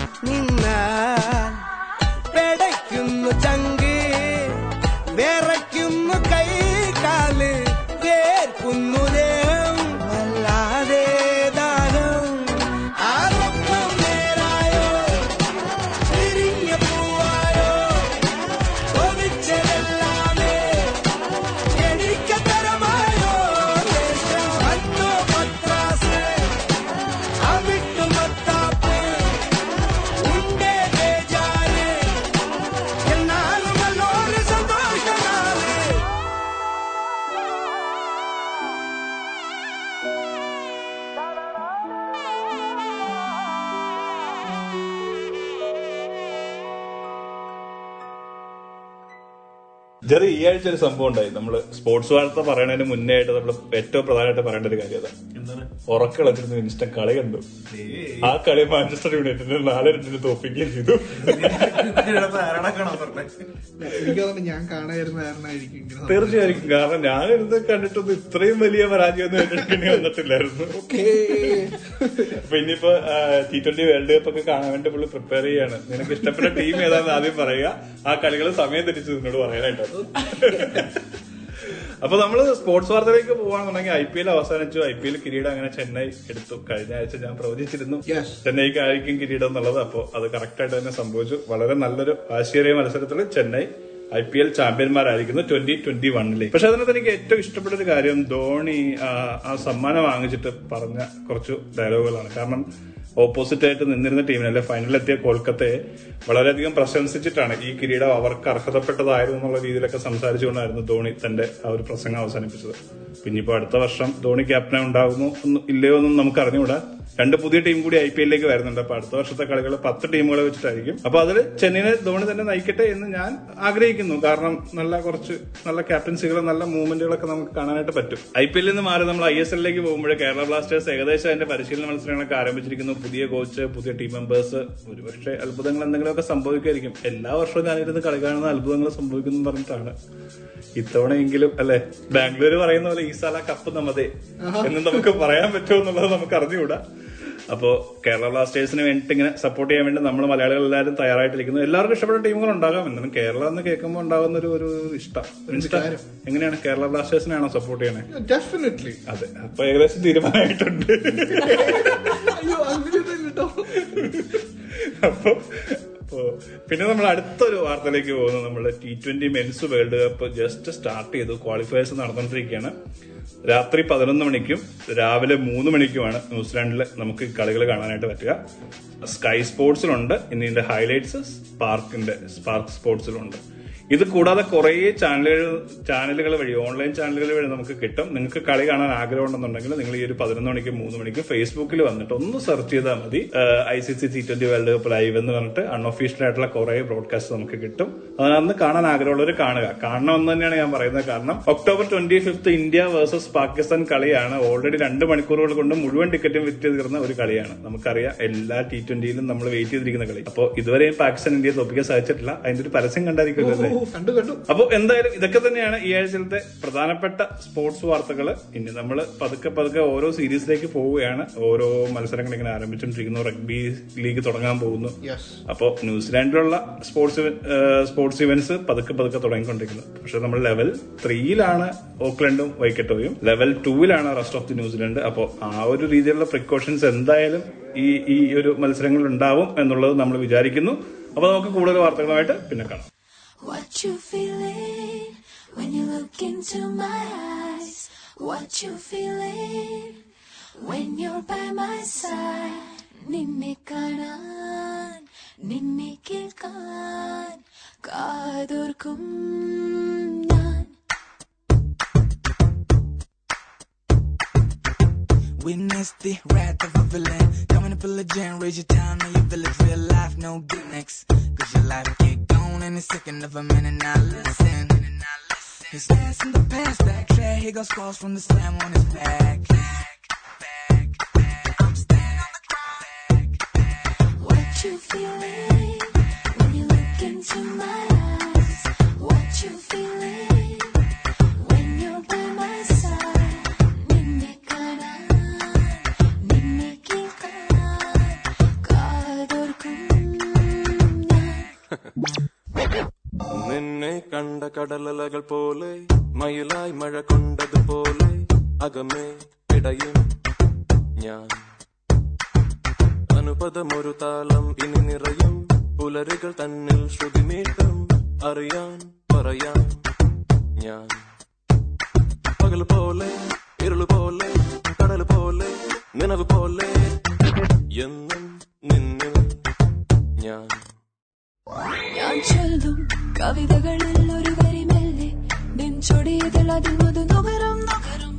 ഒരു സംഭവം ഉണ്ടായി. നമ്മൾ സ്പോർട്സ് വാർത്ത പറയണതിന് മുന്നേ ആയിട്ട് നമ്മൾ ഏറ്റവും പ്രധാനമായിട്ട് പറയേണ്ട ഒരു കാര്യം അതാ എന്താണ്? ഉറക്കളത്തിരുന്ന് വിൻസ്റ്റൺ കളി കണ്ടു. ആ കളി മാഞ്ചസ്റ്റർ യുണൈറ്റഡിന് നാല് രണ്ടിന് തോപ്പിക്കുകയും ചെയ്തു. എനിക്ക് തോന്നുന്നു ഞാൻ ഇങ്ങനെ കാരണം ഞാൻ ഇത് കണ്ടിട്ടൊന്നും ഇത്രയും വലിയ പരാജയമൊന്നും ഏറ്റെടുക്കേണ്ടി വന്നിട്ടില്ലായിരുന്നു. അപ്പൊ ഇനിയിപ്പോ ടി ട്വന്റി വേൾഡ് കപ്പ് ഒക്കെ കാണാൻ വേണ്ടി പുള്ളി പ്രിപ്പയർ ചെയ്യാണ്. നിനക്ക് ഇഷ്ടപ്പെട്ട ടീം ഏതാണെന്ന് ആദ്യം പറയുക. ആ കളികൾ സമയം തിരിച്ച് നിന്നോട് പറയാനായിട്ടോ അപ്പൊ നമ്മൾ സ്പോർട്സ് വാർത്തയിലേക്ക് പോവാണെന്നുണ്ടെങ്കിൽ ഐ പി എൽ അവസാനിച്ചു. ഐ പി എൽ കിരീടം അങ്ങനെ ചെന്നൈ എടുത്തു. കഴിഞ്ഞ ആഴ്ച ഞാൻ പ്രവചിച്ചിരുന്നു. ചെന്നൈക്ക് ആയിരിക്കും കിരീടം എന്നുള്ളത്. അപ്പോൾ അത് കറക്റ്റ് ആയിട്ട് തന്നെ സംഭവിച്ചു. വളരെ നല്ലൊരു ആശയ മത്സരത്തിൽ ചെന്നൈ ഐ പി എൽ ചാമ്പ്യന്മാരായിരിക്കുന്നു ട്വന്റി ട്വന്റി വണ്ണിലേക്ക് പക്ഷെ അതിനകത്ത് എനിക്ക് ഏറ്റവും ഇഷ്ടപ്പെട്ട ഒരു കാര്യം ധോണി ആ സമ്മാനം വാങ്ങിച്ചിട്ട് പറഞ്ഞ കുറച്ച് ഡയലോഗുകളാണ് കാരണം ഓപ്പോസിറ്റ് ആയിട്ട് നിന്നിരുന്ന ടീമിനെ അല്ലെ ഫൈനലിലെത്തിയ കൊൽക്കത്തയെ വളരെയധികം പ്രശംസിച്ചിട്ടാണ് ഈ കിരീടം അവർക്ക് അർഹതപ്പെട്ടതായിരുന്നു എന്നുള്ള രീതിയിലൊക്കെ സംസാരിച്ചുകൊണ്ടായിരുന്നു ധോണി തന്റെ ആ ഒരു പ്രസംഗം അവസാനിപ്പിച്ചത്. പിന്നെ ഇപ്പൊ അടുത്ത വർഷം ധോണി ക്യാപ്റ്റനെ ഉണ്ടാകുന്നു ഇല്ലയോ എന്നും നമുക്ക് അറിഞ്ഞുകൂടാ രണ്ട് പുതിയ ടീം കൂടി ഐ പി എല്ലിലേക്ക് വരുന്നുണ്ട്. അപ്പൊ അടുത്ത വർഷത്തെ കളികൾ പത്ത് ടീമുകളെ വെച്ചിട്ടായിരിക്കും. അപ്പൊ അതിൽ ചെന്നൈനെ ധോണി തന്നെ നയിക്കട്ടെ എന്ന് ഞാൻ ആഗ്രഹിക്കുന്നു. കാരണം നല്ല കുറച്ച് നല്ല ക്യാപ്റ്റൻസികളും നല്ല മൂവ്മെന്റുകളൊക്കെ നമുക്ക് കാണാനായിട്ട് പറ്റും. ഐ പി എല്ലിൽ നിന്ന് മാറി നമ്മൾ ഐ എസ് എല്ലിലേക്ക് പോകുമ്പോൾ കേരള ബ്ലാസ്റ്റേഴ്സ് ഏകദേശം അതിന്റെ പരിശീലന മത്സരങ്ങളൊക്കെ ആരംഭിച്ചിരിക്കുന്നു. പുതിയ കോച്ച് പുതിയ ടീം മെമ്പേഴ്സ് ഒരുപക്ഷെ അത്ഭുതങ്ങൾ എന്തെങ്കിലുമൊക്കെ സംഭവിക്കുമായിരിക്കും. എല്ലാ വർഷവും ഞാനിരുന്ന് കളി കാണുന്ന അത്ഭുതങ്ങൾ സംഭവിക്കുന്നു പറഞ്ഞിട്ടാണ്. ഇത്തവണയെങ്കിലും അല്ലെ? ബാംഗ്ലൂർ പറയുന്ന പോലെ ഈ സാല കപ്പ് നമ്മതേ. എന്ന് നമുക്ക് പറയാൻ പറ്റുമോ എന്നുള്ളത് നമുക്ക് അറിഞ്ഞുകൂടാ. അപ്പോ കേരള ബ്ലാസ്റ്റേഴ്സിന് വേണ്ടി ഇങ്ങനെ സപ്പോർട്ട് ചെയ്യാൻ വേണ്ടി നമ്മൾ മലയാളികൾ എല്ലാവരും തയ്യാറായിട്ടിരിക്കുന്നു. എല്ലാവർക്കും ഇഷ്ടപ്പെട്ട ടീമുകൾ ഉണ്ടാകാം. എന്നാലും കേരള എന്ന് കേൾക്കുമ്പോൾ ഉണ്ടാകുന്ന ഒരു ഒരു ഇഷ്ടം. എങ്ങനെയാണ് കേരള ബ്ലാസ്റ്റേഴ്സിനാണോ സപ്പോർട്ട് ചെയ്യണേ? ഡെഫിനറ്റ്ലി അതെ. അപ്പൊ ഏകദേശം തീരുമാനമായിട്ടുണ്ട്. *laughs* അപ്പോ പിന്നെ നമ്മൾ അടുത്തൊരു വാർത്തയിലേക്ക് പോകുന്നത് നമ്മുടെ T twenty men's world cup just start ചെയ്തു. ക്വാളിഫയേഴ്സ് നടന്നുകൊണ്ടിരിക്കുകയാണ്. രാത്രി പതിനൊന്ന് മണിക്കും രാവിലെ മൂന്ന് മണിക്കുമാണ് ന്യൂസിലാൻഡിൽ നമുക്ക് കളികൾ കാണാനായിട്ട് പറ്റുക. സ്കൈ സ്പോർട്സിലുണ്ട് ഇനി ഇതിന്റെ ഹൈലൈറ്റ്സ് സ്പാർക്കിന്റെ സ്പാർക്ക് സ്പോർട്സിലുണ്ട് ഇത് കൂടാതെ കുറേ ചാനലുകൾ ചാനലുകൾ വഴി ഓൺലൈൻ ചാനലുകൾ വഴി നമുക്ക് കിട്ടും. നിങ്ങൾക്ക് കളി കാണാൻ ആഗ്രഹം ഉണ്ടെന്നുണ്ടെങ്കിൽ നിങ്ങൾ ഈ ഒരു പതിനൊന്ന് മണിക്ക് മൂന്ന് മണിക്ക് ഫേസ്ബുക്കിൽ വന്നിട്ട് ഒന്ന് സെർച്ച് ചെയ്താൽ മതി. I C C T twenty world cup live എന്ന് പറഞ്ഞിട്ട് അൺഒഫീഷ്യൽ ആയിട്ടുള്ള കുറേ ബ്രോഡ്കാസ്റ്റ് നമുക്ക് കിട്ടും. അതിനകത്ത് കാണാൻ ആഗ്രഹമുള്ളവർ കാണുക. കാണണം എന്ന് തന്നെയാണ് ഞാൻ പറയുന്നത്. കാരണം October twenty fifth India versus Pakistan കളിയാണ് ഓൾറെഡി രണ്ട് മണിക്കൂറുകൾ കൊണ്ട് മുഴുവൻ ടിക്കറ്റും വിറ്റ് തീർന്ന ഒരു കളിയാണ്. നമുക്കറിയാം എല്ലാ ടി ട്വന്റിയിലും നമ്മൾ വെയിറ്റ് ചെയ്തിരിക്കുന്ന കളി. അപ്പോൾ ഇതുവരെയും പാകിസ്ഥാൻ ഇന്ത്യയെ തോപ്പിക്കാൻ സാധിച്ചിട്ടില്ല. അതിന്റെ ഒരു പരസ്യം കണ്ടായിരിക്കുമല്ലോ കണ്ടു കണ്ടു. അപ്പൊ എന്തായാലും ഇതൊക്കെ തന്നെയാണ് ഈ ആഴ്ചയിലത്തെ പ്രധാനപ്പെട്ട സ്പോർട്സ് വാർത്തകൾ ഇനി നമ്മൾ പതുക്കെ പതുക്കെ ഓരോ സീരീസിലേക്ക് പോവുകയാണ്. ഓരോ മത്സരങ്ങൾ ഇങ്ങനെ ആരംഭിച്ചുകൊണ്ടിരിക്കുന്നു റഗ്ബി ലീഗ് തുടങ്ങാൻ പോകുന്നു. യെസ് അപ്പോ ന്യൂസിലാൻഡിലുള്ള സ്പോർട്സ് സ്പോർട്സ് ഇവന്റ്സ് പതുക്കെ പതുക്കെ തുടങ്ങിക്കൊണ്ടിരിക്കുന്നു. പക്ഷെ നമ്മൾ ലെവൽ ത്രീയിലാണ് ഓക്ലൻഡും വൈക്കറ്റോയും level ടൂവിലാണ് rest of the New Zealand. അപ്പോൾ ആ ഒരു രീതിയിലുള്ള പ്രിക്കോഷൻസ് എന്തായാലും ഈ ഈ ഒരു മത്സരങ്ങളിൽ ഉണ്ടാവും എന്നുള്ളത് നമ്മൾ വിചാരിക്കുന്നു. അപ്പോൾ നമുക്ക് കൂടുതൽ വാർത്തകളുമായിട്ട് പിന്നെ കാണാം. What you feeling when you look into my eyes? What you feeling when you're by my side? Nimikaran, nimikilkan, kadur kumnan. Witness the wrath of a villain. Coming to pillage and raise your town, now your village, real life, no good. Cause your life get gone in a second of a minute. Now listen. His ass in the past, backtrack. he goes scars from the slam on his back. What you feeling when you look into my eyes? What you feeling നിന്നെ കണ്ട കടലലകൾ പോലെ മയിലായി മഴ കൊണ്ടതുപോലെ അകമേ ഇടയും ഞാൻ. അനുപദമൊരു താളം ഇനി നിറയും പുലരുകൾ തന്നിൽ ശ്രുതിമീട്ടം അറിയാൻ പറയാൻ ഞാൻ. പകൽ പോലെ ഇരുൾ പോലെ കടൽ പോലെ നിലവ് പോലെ എന്നും നിന്നിൽ ഞാൻ. ചൊല്ലും കവിതകളിൽ ഒരു വരി മെല്ലെ ചൊടിയതിൽ അതിൽ മുതു നുകരും നുകരും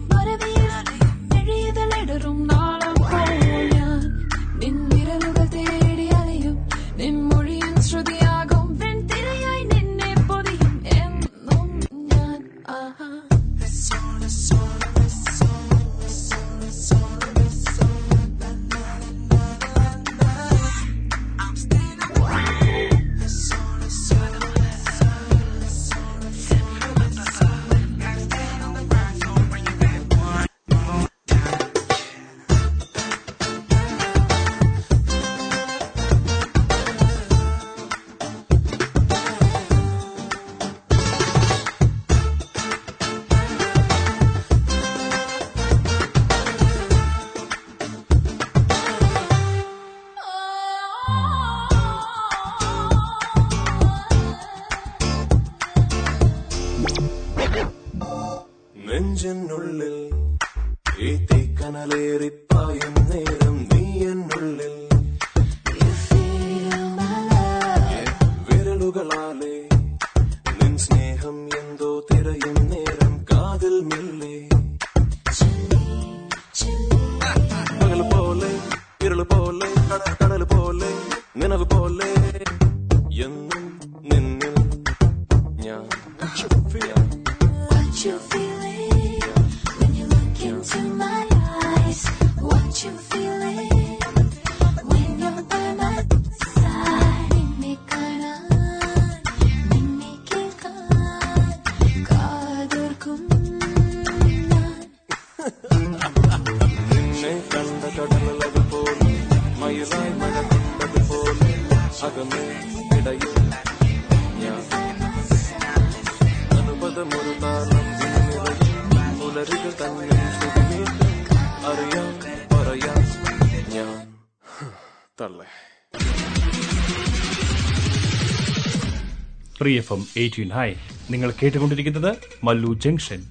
free F M eighteen hi. നിങ്ങൾ കേട്ടുകൊണ്ടിരിക്കുന്നത് Mallu junction.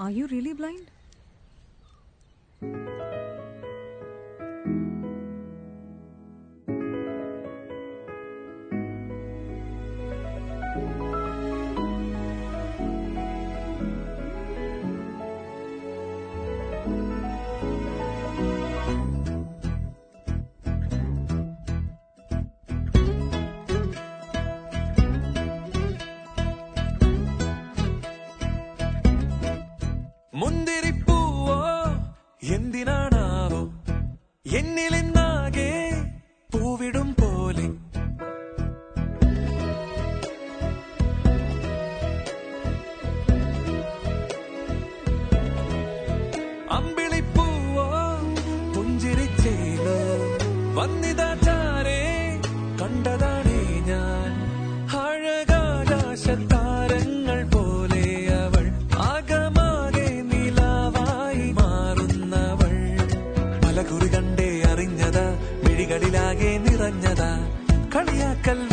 Are you really blind ಮುಂದಿರಿ ಪೂವೋ ಎಂದಿನ ನಾವು ಎನ್ನಿಲಿಂದ كلا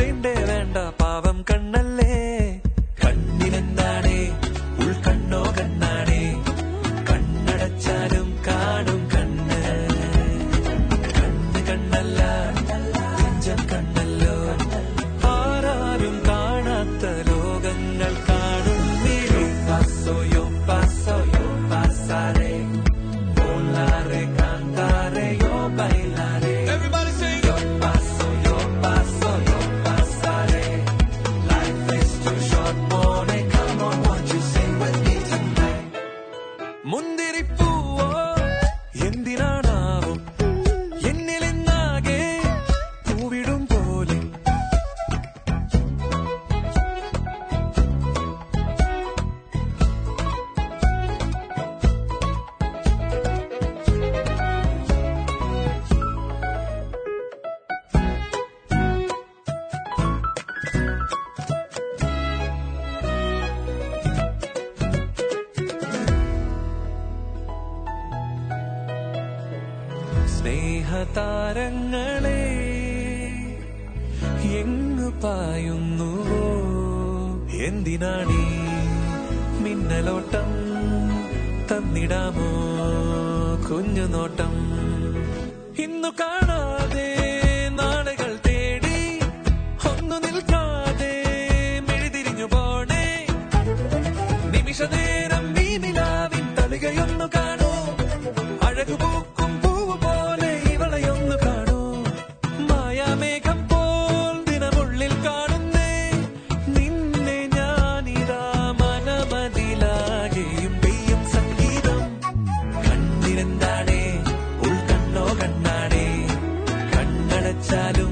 salud.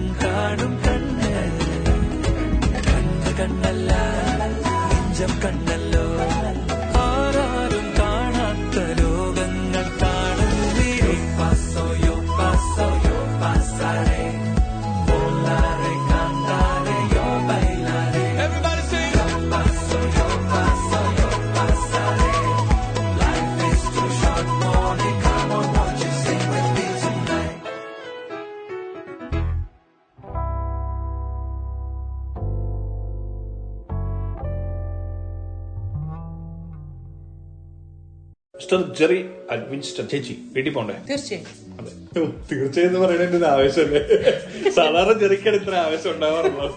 ജെറി അൽവിൻസ്റ്റൺ ചേച്ചി വീട്ടിൽ പോണ്ടേ? തീർച്ചയായും. തീർച്ചയായും എന്ന് പറയുന്നതിന്റെ ഒരു ആവേശമല്ലേ? സാധാരണ ജെറിക്കാണ് ഇത്ര ആവേശം ഉണ്ടാവാറുള്ളത്.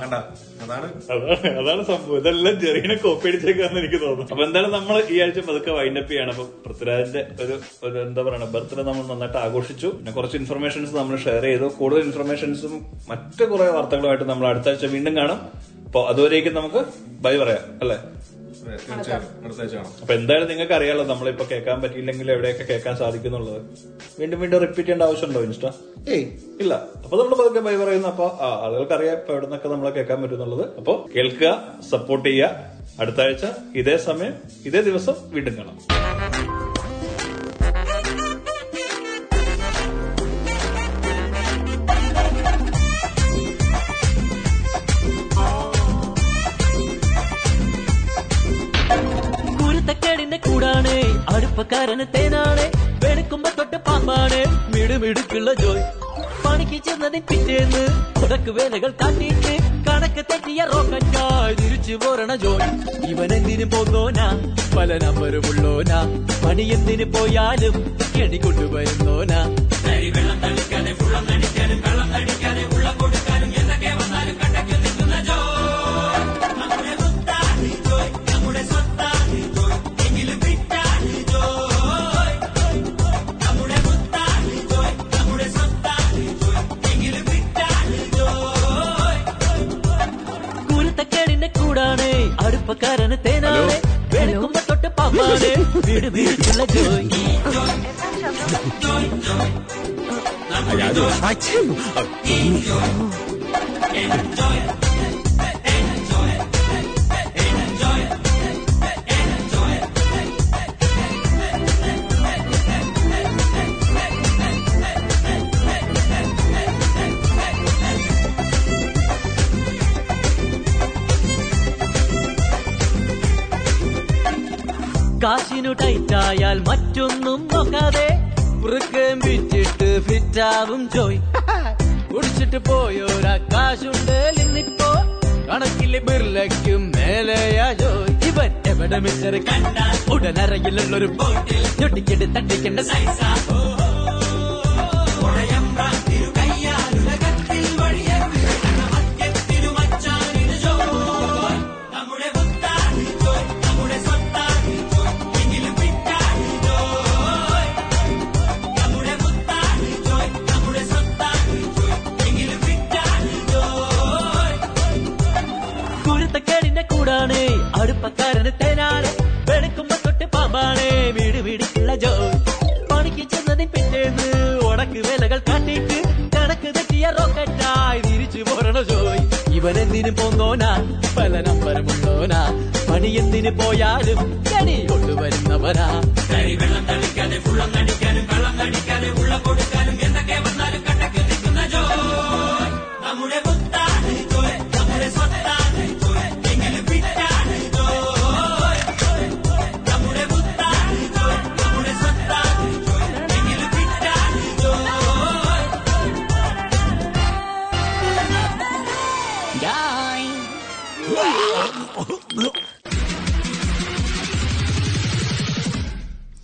കണ്ട? അതാണ് അതാണ് അതാണ് സംഭവം. ഇതെല്ലാം ജെറീനെ കോപ്പി അടിച്ചേക്കാന്ന് എനിക്ക് തോന്നുന്നു. അപ്പൊ എന്തായാലും നമ്മൾ ഈ ആഴ്ച പതുക്കെ വൈൻഡപ്പ് ചെയ്യാണ്. അപ്പൊ പൃഥ്വിരാജിന്റെ ഒരു ഒരു എന്താ പറയുക ബർത്ത്ഡേ നമ്മൾ നന്നായിട്ട് ആഘോഷിച്ചു. പിന്നെ കുറച്ച് ഇൻഫർമേഷൻസ് നമ്മൾ ഷെയർ ചെയ്തു. കൂടുതൽ ഇൻഫർമേഷൻസും മറ്റു കുറെ വാർത്തകളുമായിട്ട് നമ്മൾ അടുത്ത ആഴ്ച വീണ്ടും കാണും. അപ്പൊ അതുവരേക്കും നമുക്ക് ബൈ പറയാം. അല്ലേ? അപ്പൊ എന്തായാലും നിങ്ങൾക്ക് അറിയാലോ നമ്മളിപ്പോ കേൾക്കാൻ പറ്റിയില്ലെങ്കിൽ എവിടെയൊക്കെ കേൾക്കാൻ സാധിക്കുന്നുള്ളത്. വീണ്ടും വീണ്ടും റിപ്പീറ്റ് ചെയ്യേണ്ട ആവശ്യമുണ്ടോ ഇൻസ്റ്റ? ഏയ്. ഇല്ല. അപ്പൊ നമ്മൾ പതുക്കെ ബൈ പറയുന്നു. അപ്പൊ ആ, ആളുകൾക്ക് അറിയാം ഇപ്പൊ എവിടെ നിന്നൊക്കെ നമ്മളെ കേൾക്കാൻ പറ്റുന്നുള്ളത്. അപ്പൊ കേൾക്കുക സപ്പോർട്ട് ചെയ്യുക. അടുത്ത ആഴ്ച ഇതേ സമയം ഇതേ ദിവസം വീണ്ടും കാണാം. അടുപ്പക്കാരന് തേനാണ്. വെളുക്കുമ്പോ തൊട്ട് പാമ്പാണ്. മിടുമിടുക്കുള്ള ജോയ്. പണിക്ക് ചെന്നതിൻ പിറ്റേന്ന് ഉടക്ക് വേലകൾ കാട്ടിട്ട് കണക്ക് തെറ്റിയ റോക്കറ്റായി തിരിച്ചു പോരണ ജോയ്. ഇവൻ എന്തിനു പോന്നോനാ? പല നമ്പരുമുള്ളോനാ പണി എന്തിനു പോയാലും കെണി കൊണ്ടുവരുന്നോനാ. വെള്ളം നടിക്കാനും വെള്ളം തടിക്കാതെ അടുപ്പക്കാരന് തേനാണ് വെളുക്കുമ്പോ തൊട്ട് പാപ്പാണ് വീട് വീട്ടിലുള്ള ജോയ് ടൈറ്റായാൽ മറ്റൊന്നും നോക്കാതെ വൃക്കം വിറ്റിട്ട് ഫിറ്റാവും ജോയ്. *laughs* കുടിച്ചിട്ട് പോയൊരാകാശുണ്ട് ഇന്നിപ്പോ കണക്കിലെ ബിർലയ്ക്കും മേലെയാ ജോയ്. ഇവൻ എവിടെ മിസ്റ്റർ കണ്ട ഉടനറയിലുള്ളൊരു ബോട്ടിൽ ഞൊട്ടിക്കിട്ട് തട്ടിക്കേണ്ട സൈസാ അടുപ്പക്കാരന് തേനാളെ വെളുക്കുമ്പോ തൊട്ട് പാമ്പാണ് വീട് വീടിക്കുള്ള ജോ പണിക്ക് ചെന്നതിൻ പിറ്റേന്ന് ഉടക്ക് വിലകൾ കാട്ടിയിട്ട് കണക്ക് തെറ്റിയ റോക്കറ്റായി തിരിച്ചു പോരണോ ജോയ് ഇവൻ എന്തിനു പോന്നോനാ? പല നമ്പരമുള്ളോനാ പണി എന്തിനു പോയാലും കണി കൊണ്ടുവരുന്നവനാ. വെള്ളം തളിക്കാതെ ഫുള്ളം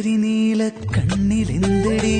കരിനീല കണ്ണിലെന്തടി?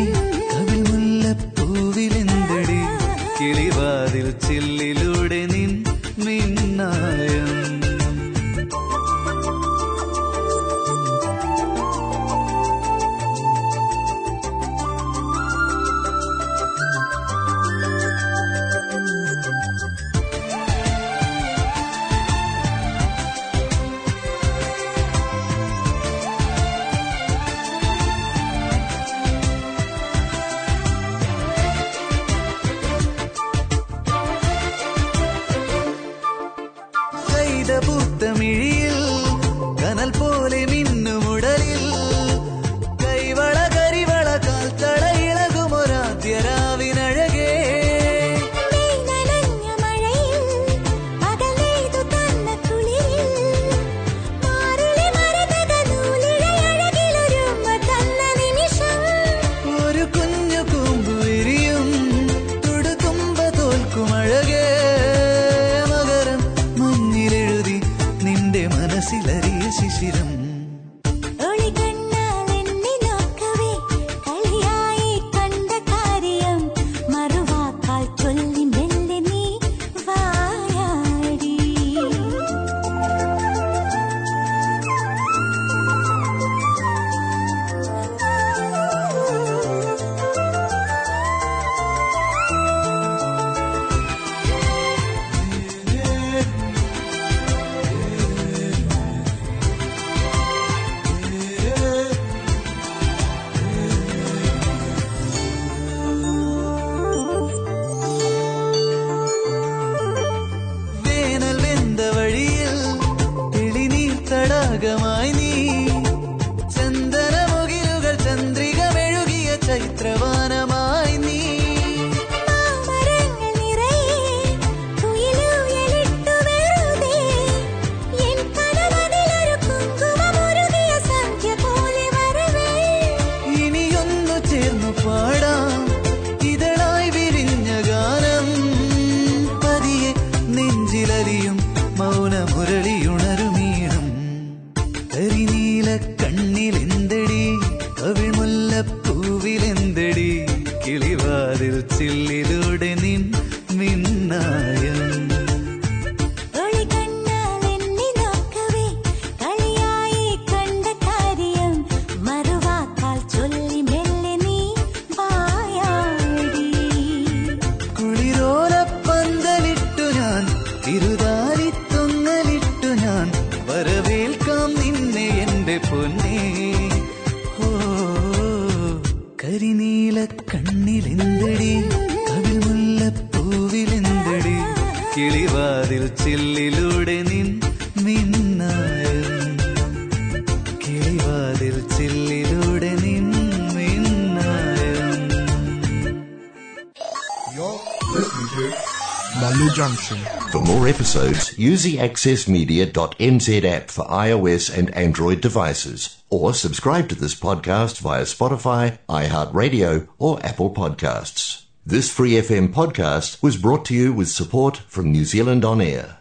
Use the accessmedia.nz app for iOS and Android devices, or subscribe to this podcast via Spotify, iHeartRadio, or Apple Podcasts. This free FM podcast was brought to you with support from New Zealand On Air.